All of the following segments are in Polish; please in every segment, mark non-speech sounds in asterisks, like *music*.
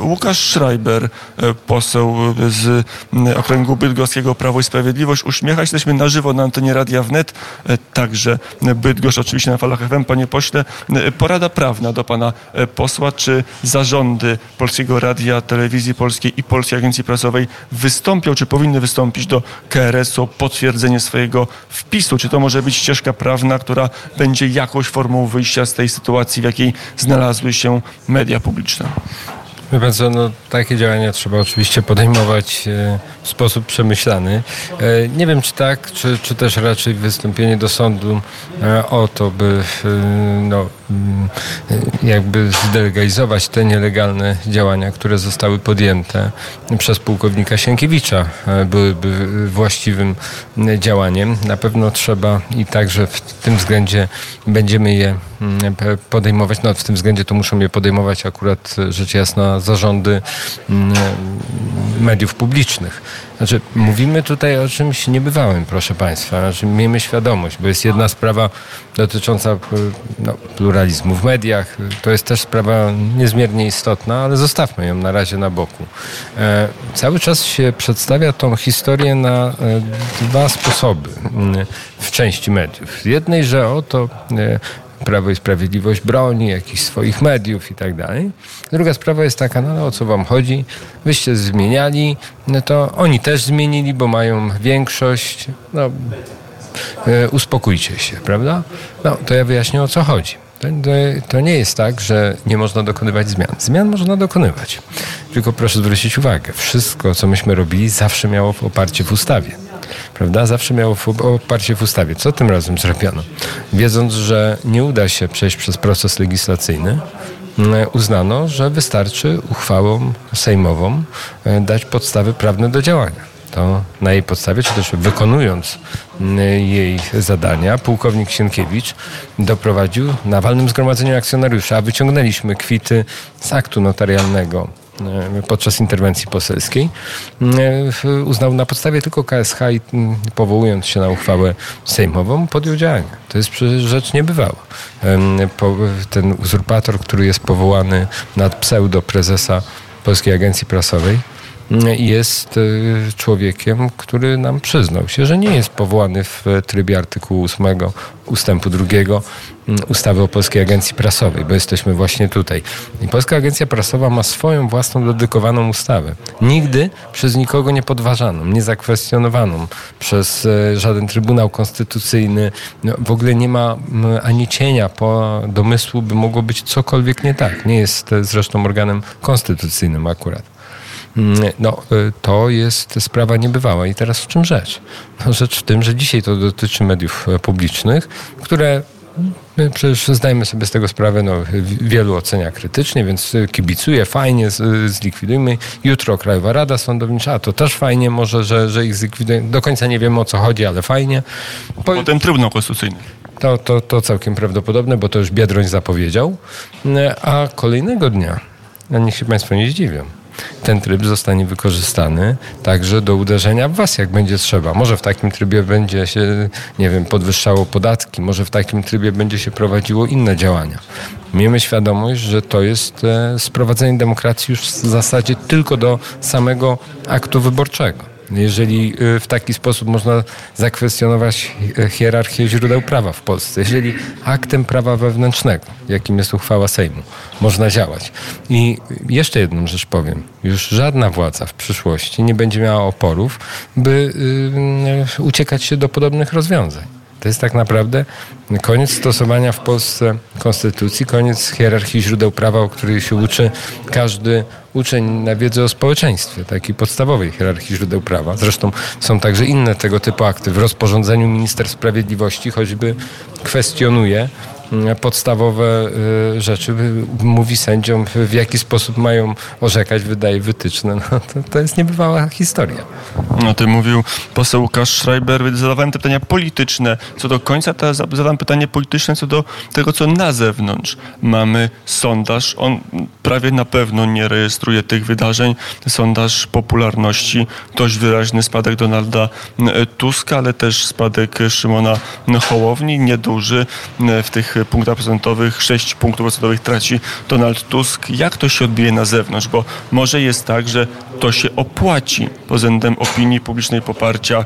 Łukasz Schreiber, poseł z okręgu bydgoskiego Prawo i Sprawiedliwość, uśmiecha się. Jesteśmy na żywo na antenie Radia Wnet, także Bydgoszcz oczywiście na falach FM. Panie pośle, porada prawna do pana posła, czy zarządy Polskiego Radia, Telewizji Polskiej i Polskiej Agencji Prasowej wystąpią, czy powinny wystąpić do KRS-u o potwierdzenie swojego wpisu? Czy to może być ścieżka prawna, która będzie jakąś formą wyjścia z tej sytuacji, w jakiej znalazły się media publiczne? Wie co, no, takie działania trzeba oczywiście podejmować e, w sposób przemyślany. E, nie wiem, czy tak, czy, czy też raczej wystąpienie do sądu e, o to, by no, mm, jakby zdelegalizować te nielegalne działania, które zostały podjęte przez pułkownika Sienkiewicza, byłyby właściwym działaniem. Na pewno trzeba i także w tym względzie będziemy je mm, podejmować. No, w tym względzie to muszą je podejmować akurat rzecz jasna zarządy mm, mediów publicznych. Znaczy, mówimy tutaj o czymś niebywałym, proszę Państwa. Znaczy, miejmy świadomość, bo jest jedna sprawa dotycząca no, pluralizmu w mediach. To jest też sprawa niezmiernie istotna, ale zostawmy ją na razie na boku. E, cały czas się przedstawia tą historię na e, dwa sposoby mm, w części mediów. Z jednej, że oto e, Prawo i Sprawiedliwość broni jakichś swoich mediów i tak dalej. Druga sprawa jest taka, no, o co wam chodzi? Wyście zmieniali, no to oni też zmienili, bo mają większość. No, e, uspokójcie się, prawda? No, to ja wyjaśnię o co chodzi. To, to, nie jest tak, że nie można dokonywać zmian. Zmian można dokonywać. Tylko proszę zwrócić uwagę, wszystko, co myśmy robili, zawsze miało oparcie w ustawie prawda? Zawsze miało oparcie w ustawie. Co tym razem zrobiono? Wiedząc, że nie uda się przejść przez proces legislacyjny, mm, uznano, że wystarczy uchwałą sejmową e, dać podstawy prawne do działania. To na jej podstawie, czy też wykonując mm, jej zadania, pułkownik Sienkiewicz doprowadził na walnym zgromadzeniu akcjonariuszy, a wyciągnęliśmy kwity z aktu notarialnego podczas interwencji poselskiej, e, uznał na podstawie tylko KSH i powołując się na uchwałę sejmową, podjął działania. To jest rzecz niebywała. Ten uzurpator, który jest powołany nad pseudo prezesa Polskiej Agencji Prasowej, jest e, człowiekiem, który nam przyznał się, że nie jest powołany w trybie artykułu 8 ustępu 2 ustawy o Polskiej Agencji Prasowej, bo jesteśmy właśnie tutaj. I Polska Agencja Prasowa ma swoją własną dedykowaną ustawę. Nigdy przez nikogo nie podważaną, nie zakwestionowaną przez e, żaden Trybunał Konstytucyjny. No, w ogóle nie ma ani cienia po domysłu, by mogło być cokolwiek nie tak. Nie jest e, zresztą organem konstytucyjnym akurat. Mm, no, y, to jest sprawa niebywała. I teraz w czym rzecz? No, rzecz w tym, że dzisiaj to dotyczy mediów e, publicznych, które My przecież zdajemy sobie z tego sprawę, no, wielu ocenia krytycznie, więc kibicuje, fajnie, zlikwidujmy. Jutro Krajowa Rada Sądownicza, a to też fajnie, może, że, że ich zlikwidujemy. Do końca nie wiemy o co chodzi, ale fajnie. Po... Potem Trybunał Konstytucyjny. To, to, to całkiem prawdopodobne, bo to już Biedroń zapowiedział. A kolejnego dnia, a niech się Państwo nie zdziwią, ten tryb zostanie wykorzystany także do uderzenia w was, jak będzie trzeba. Może w takim trybie będzie się, nie wiem, podwyższało podatki, może w takim trybie będzie się prowadziło inne działania. Miejmy świadomość, że to jest e, sprowadzenie demokracji już w zasadzie tylko do samego aktu wyborczego. Jeżeli y, w taki sposób można zakwestionować hierarchię źródeł prawa w Polsce, jeżeli aktem prawa wewnętrznego, jakim jest uchwała Sejmu, można działać. I jeszcze jedną rzecz powiem. Już żadna władza w przyszłości nie będzie miała oporów, by y, uciekać się do podobnych rozwiązań. To jest tak naprawdę koniec stosowania w Polsce konstytucji, koniec hierarchii źródeł prawa, o której się uczy każdy uczeń na wiedzę o społeczeństwie, takiej podstawowej hierarchii źródeł prawa. Zresztą są także inne tego typu akty. W rozporządzeniu minister sprawiedliwości choćby kwestionuje podstawowe y, rzeczy, mówi sędziom, w jaki sposób mają orzekać, wydaje wytyczne. No, to, to jest niebywała historia. O tym mówił poseł Łukasz Schreiber. Zadawałem te pytania polityczne. Co do końca teraz zadam pytanie polityczne co do tego, co na zewnątrz. Mamy sondaż. On prawie na pewno nie rejestruje tych wydarzeń. Sondaż popularności. Dość wyraźny spadek Donalda Tuska, ale też spadek Szymona Hołowni. Nieduży w tych punktach procentowych, 6 punktów procentowych traci Donald Tusk. Jak to się odbije na zewnątrz? Bo może jest tak, że to się opłaci pod względem opinii publicznej poparcia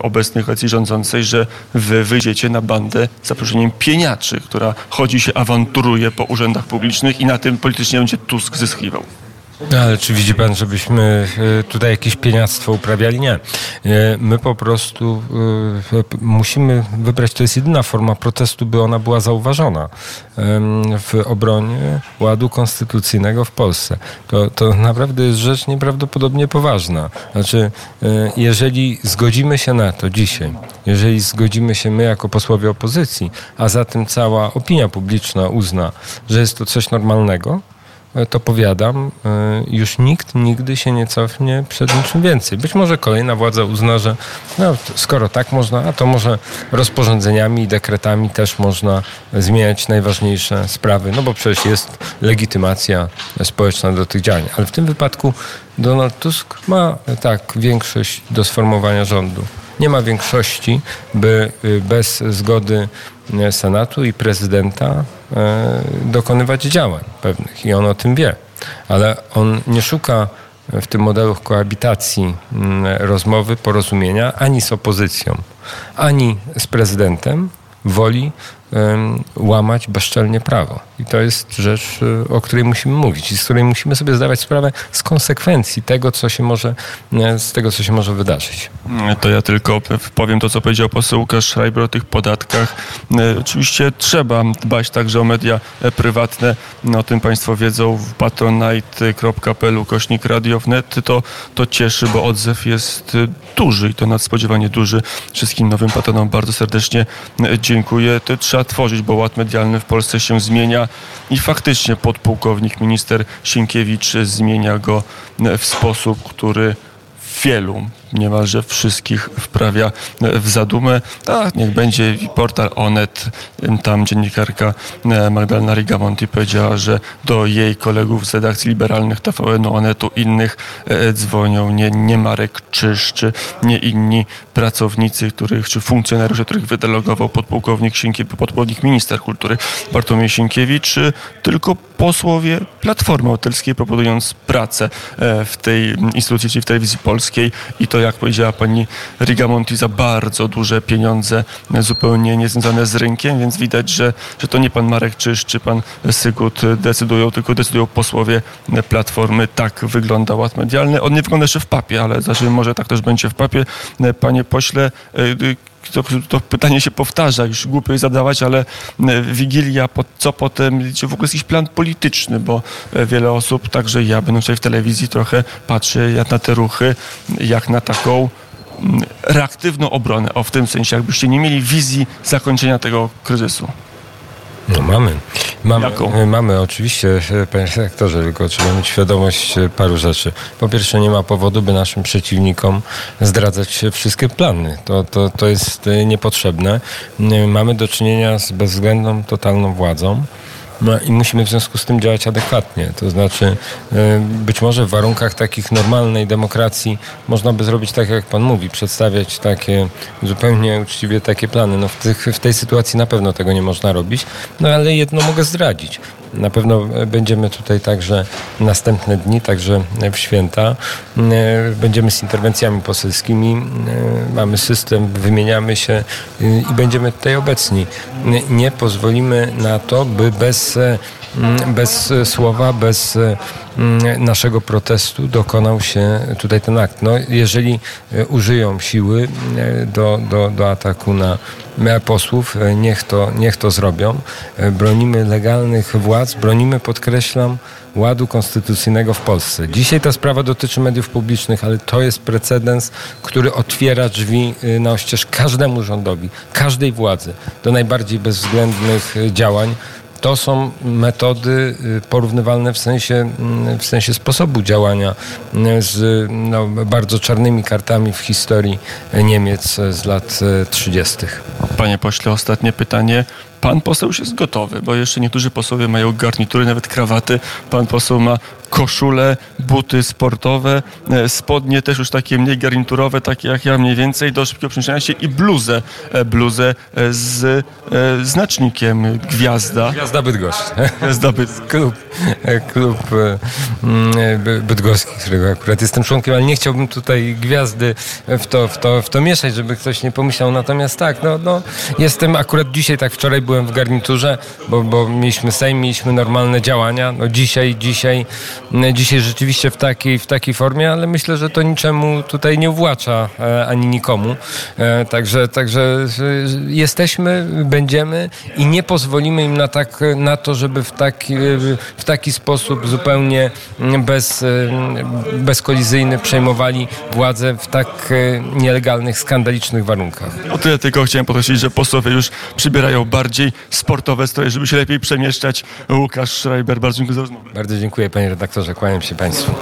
obecnej koalicji rządzącej, że wy wyjdziecie na bandę za przeproszeniem pieniaczy, która chodzi się awanturuje po urzędach publicznych i na tym politycznie będzie Tusk zyskiwał. No, ale czy widzi pan, żebyśmy e, tutaj jakieś pieniactwo uprawiali? Nie. E, my po prostu e, musimy wybrać, to jest jedyna forma protestu, by ona była zauważona w obronie ładu konstytucyjnego w Polsce. To, to naprawdę jest rzecz nieprawdopodobnie poważna. Znaczy, jeżeli zgodzimy się na to dzisiaj, jeżeli zgodzimy się my jako posłowie opozycji, a zatem cała opinia publiczna uzna, że jest to coś normalnego, to powiadam, e, już nikt nigdy się nie cofnie przed niczym więcej. Być może kolejna władza uzna, że no, skoro tak można, a to może rozporządzeniami i dekretami też można zmieniać najważniejsze sprawy, no bo przecież jest legitymacja społeczna do tych działań. Ale w tym wypadku Donald Tusk ma tak większość do sformowania rządu. Nie ma większości, by y, bez zgody y, Senatu i prezydenta y, dokonywać działań pewnych i on o tym wie. Ale on nie szuka w tym modelu koabitacji rozmowy, porozumienia ani z opozycją, ani z prezydentem woli łamać bezczelnie prawo. I to jest rzecz, y, o której musimy mówić i z której musimy sobie zdawać sprawę z konsekwencji tego, co się może, z tego, co się może wydarzyć. To ja tylko powiem to, co powiedział poseł Łukasz Schreiber o tych podatkach. E, oczywiście trzeba dbać także o media e, prywatne. No, o tym Państwo wiedzą. patronite.pl kośnik radiownet. To, to cieszy, bo odzew jest e, duży i to nadspodziewanie duży. Wszystkim nowym patronom bardzo serdecznie dziękuję. To tworzyć, bo ład medialny w Polsce się zmienia i faktycznie podpułkownik minister Sienkiewicz zmienia go w sposób, który wielu niemalże wszystkich wprawia w zadumę. Tak, niech będzie portal Onet. Tam dziennikarka e, Magdalena Rigamonti powiedziała, że do jej kolegów z redakcji liberalnych TVN, Onetu, innych e, dzwonią nie, nie Marek Czyż, czy nie inni pracownicy, których, czy funkcjonariusze, których wydelegował podpułkownik Sienkiewicz, podpułkownik minister kultury Bartłomiej Sienkiewicz, tylko posłowie Platformy Obywatelskiej proponując pracę e, w tej instytucji, czyli w telewizji polskiej i to jak powiedziała pani Rigamonti, za bardzo duże pieniądze, zupełnie niezwiązane z rynkiem, więc widać, że, że to nie pan Marek Czyż czy pan Sygut decydują, tylko decydują posłowie Platformy. Tak wygląda ład medialny. On nie wygląda jeszcze w papie, ale znaczy może tak też będzie w papie. Panie pośle, to, to, pytanie się powtarza, już głupio je zadawać, ale Wigilia, co potem, czy w ogóle jest jakiś plan polityczny, bo e, wiele osób, także ja, będąc w telewizji, trochę patrzy jak na te ruchy, jak na taką reaktywną obronę, o w tym sensie, jakbyście nie mieli wizji zakończenia tego kryzysu. No mamy. Mamy, Jaką? mamy oczywiście, panie redaktorze, tylko trzeba mieć świadomość paru rzeczy. Po pierwsze, nie ma powodu, by naszym przeciwnikom zdradzać wszystkie plany. To, to, to jest niepotrzebne. Mamy do czynienia z bezwzględną, totalną władzą. No i musimy w związku z tym działać adekwatnie. To znaczy, e, być może w warunkach takich normalnej demokracji można by zrobić tak, jak pan mówi, przedstawiać takie zupełnie uczciwie takie plany. No w, tych, w tej sytuacji na pewno tego nie można robić, no ale jedno mogę zdradzić. Na pewno będziemy tutaj także następne dni, także w święta. E, będziemy z interwencjami poselskimi, e, mamy system, wymieniamy się e, i będziemy tutaj obecni. Nie pozwolimy na to, by bez bez słowa, bez naszego protestu dokonał się tutaj ten akt. No, jeżeli użyją siły do, do, do ataku na posłów, e, niech to, niech to zrobią. E, bronimy legalnych władz, bronimy, podkreślam, ładu konstytucyjnego w Polsce. Dzisiaj ta sprawa dotyczy mediów publicznych, ale to jest precedens, który otwiera drzwi e, na oścież każdemu rządowi, każdej władzy do najbardziej bezwzględnych działań to są metody y, porównywalne w sensie, mm, w sensie sposobu działania y, z no, bardzo czarnymi kartami w historii Niemiec z lat 30. Y, Panie pośle, ostatnie pytanie. Pan poseł już jest gotowy, bo jeszcze niektórzy posłowie mają garnitury, nawet krawaty. Pan poseł ma koszule, buty sportowe, e, spodnie też już takie mniej garniturowe, takie jak ja mniej więcej, do szybkiego przemieszczania się i bluzę, e, bluzę e, z znacznikiem gwiazda. Gwiazda Bydgoszcz. Gwiazda Bydgoszcz. *laughs* klub, klub mm, by- bydgoski, którego akurat jestem członkiem, ale nie chciałbym tutaj gwiazdy w to, w to, w to mieszać, żeby ktoś nie pomyślał. Natomiast tak, no, no, jestem akurat dzisiaj, tak wczoraj byłem w garniturze, bo, bo mieliśmy Sejm, mieliśmy normalne działania. No dzisiaj, dzisiaj, dzisiaj rzeczywiście w takiej, w takiej formie, ale myślę, że to niczemu tutaj nie uwłacza e, ani nikomu. E, Także, także e, jesteśmy, będziemy i nie pozwolimy im na, tak, na to, żeby w taki, w taki sposób zupełnie bez, bezkolizyjny przejmowali władzę w tak e, nielegalnych, skandalicznych warunkach. O tyle tylko chciałem podkreślić, że posłowie już przybierają bardziej sportowe stroje, żeby się lepiej przemieszczać. Łukasz Schreiber, bardzo dziękuję za rozmowę. Bardzo dziękuję panie redaktorze, kłaniam się państwu.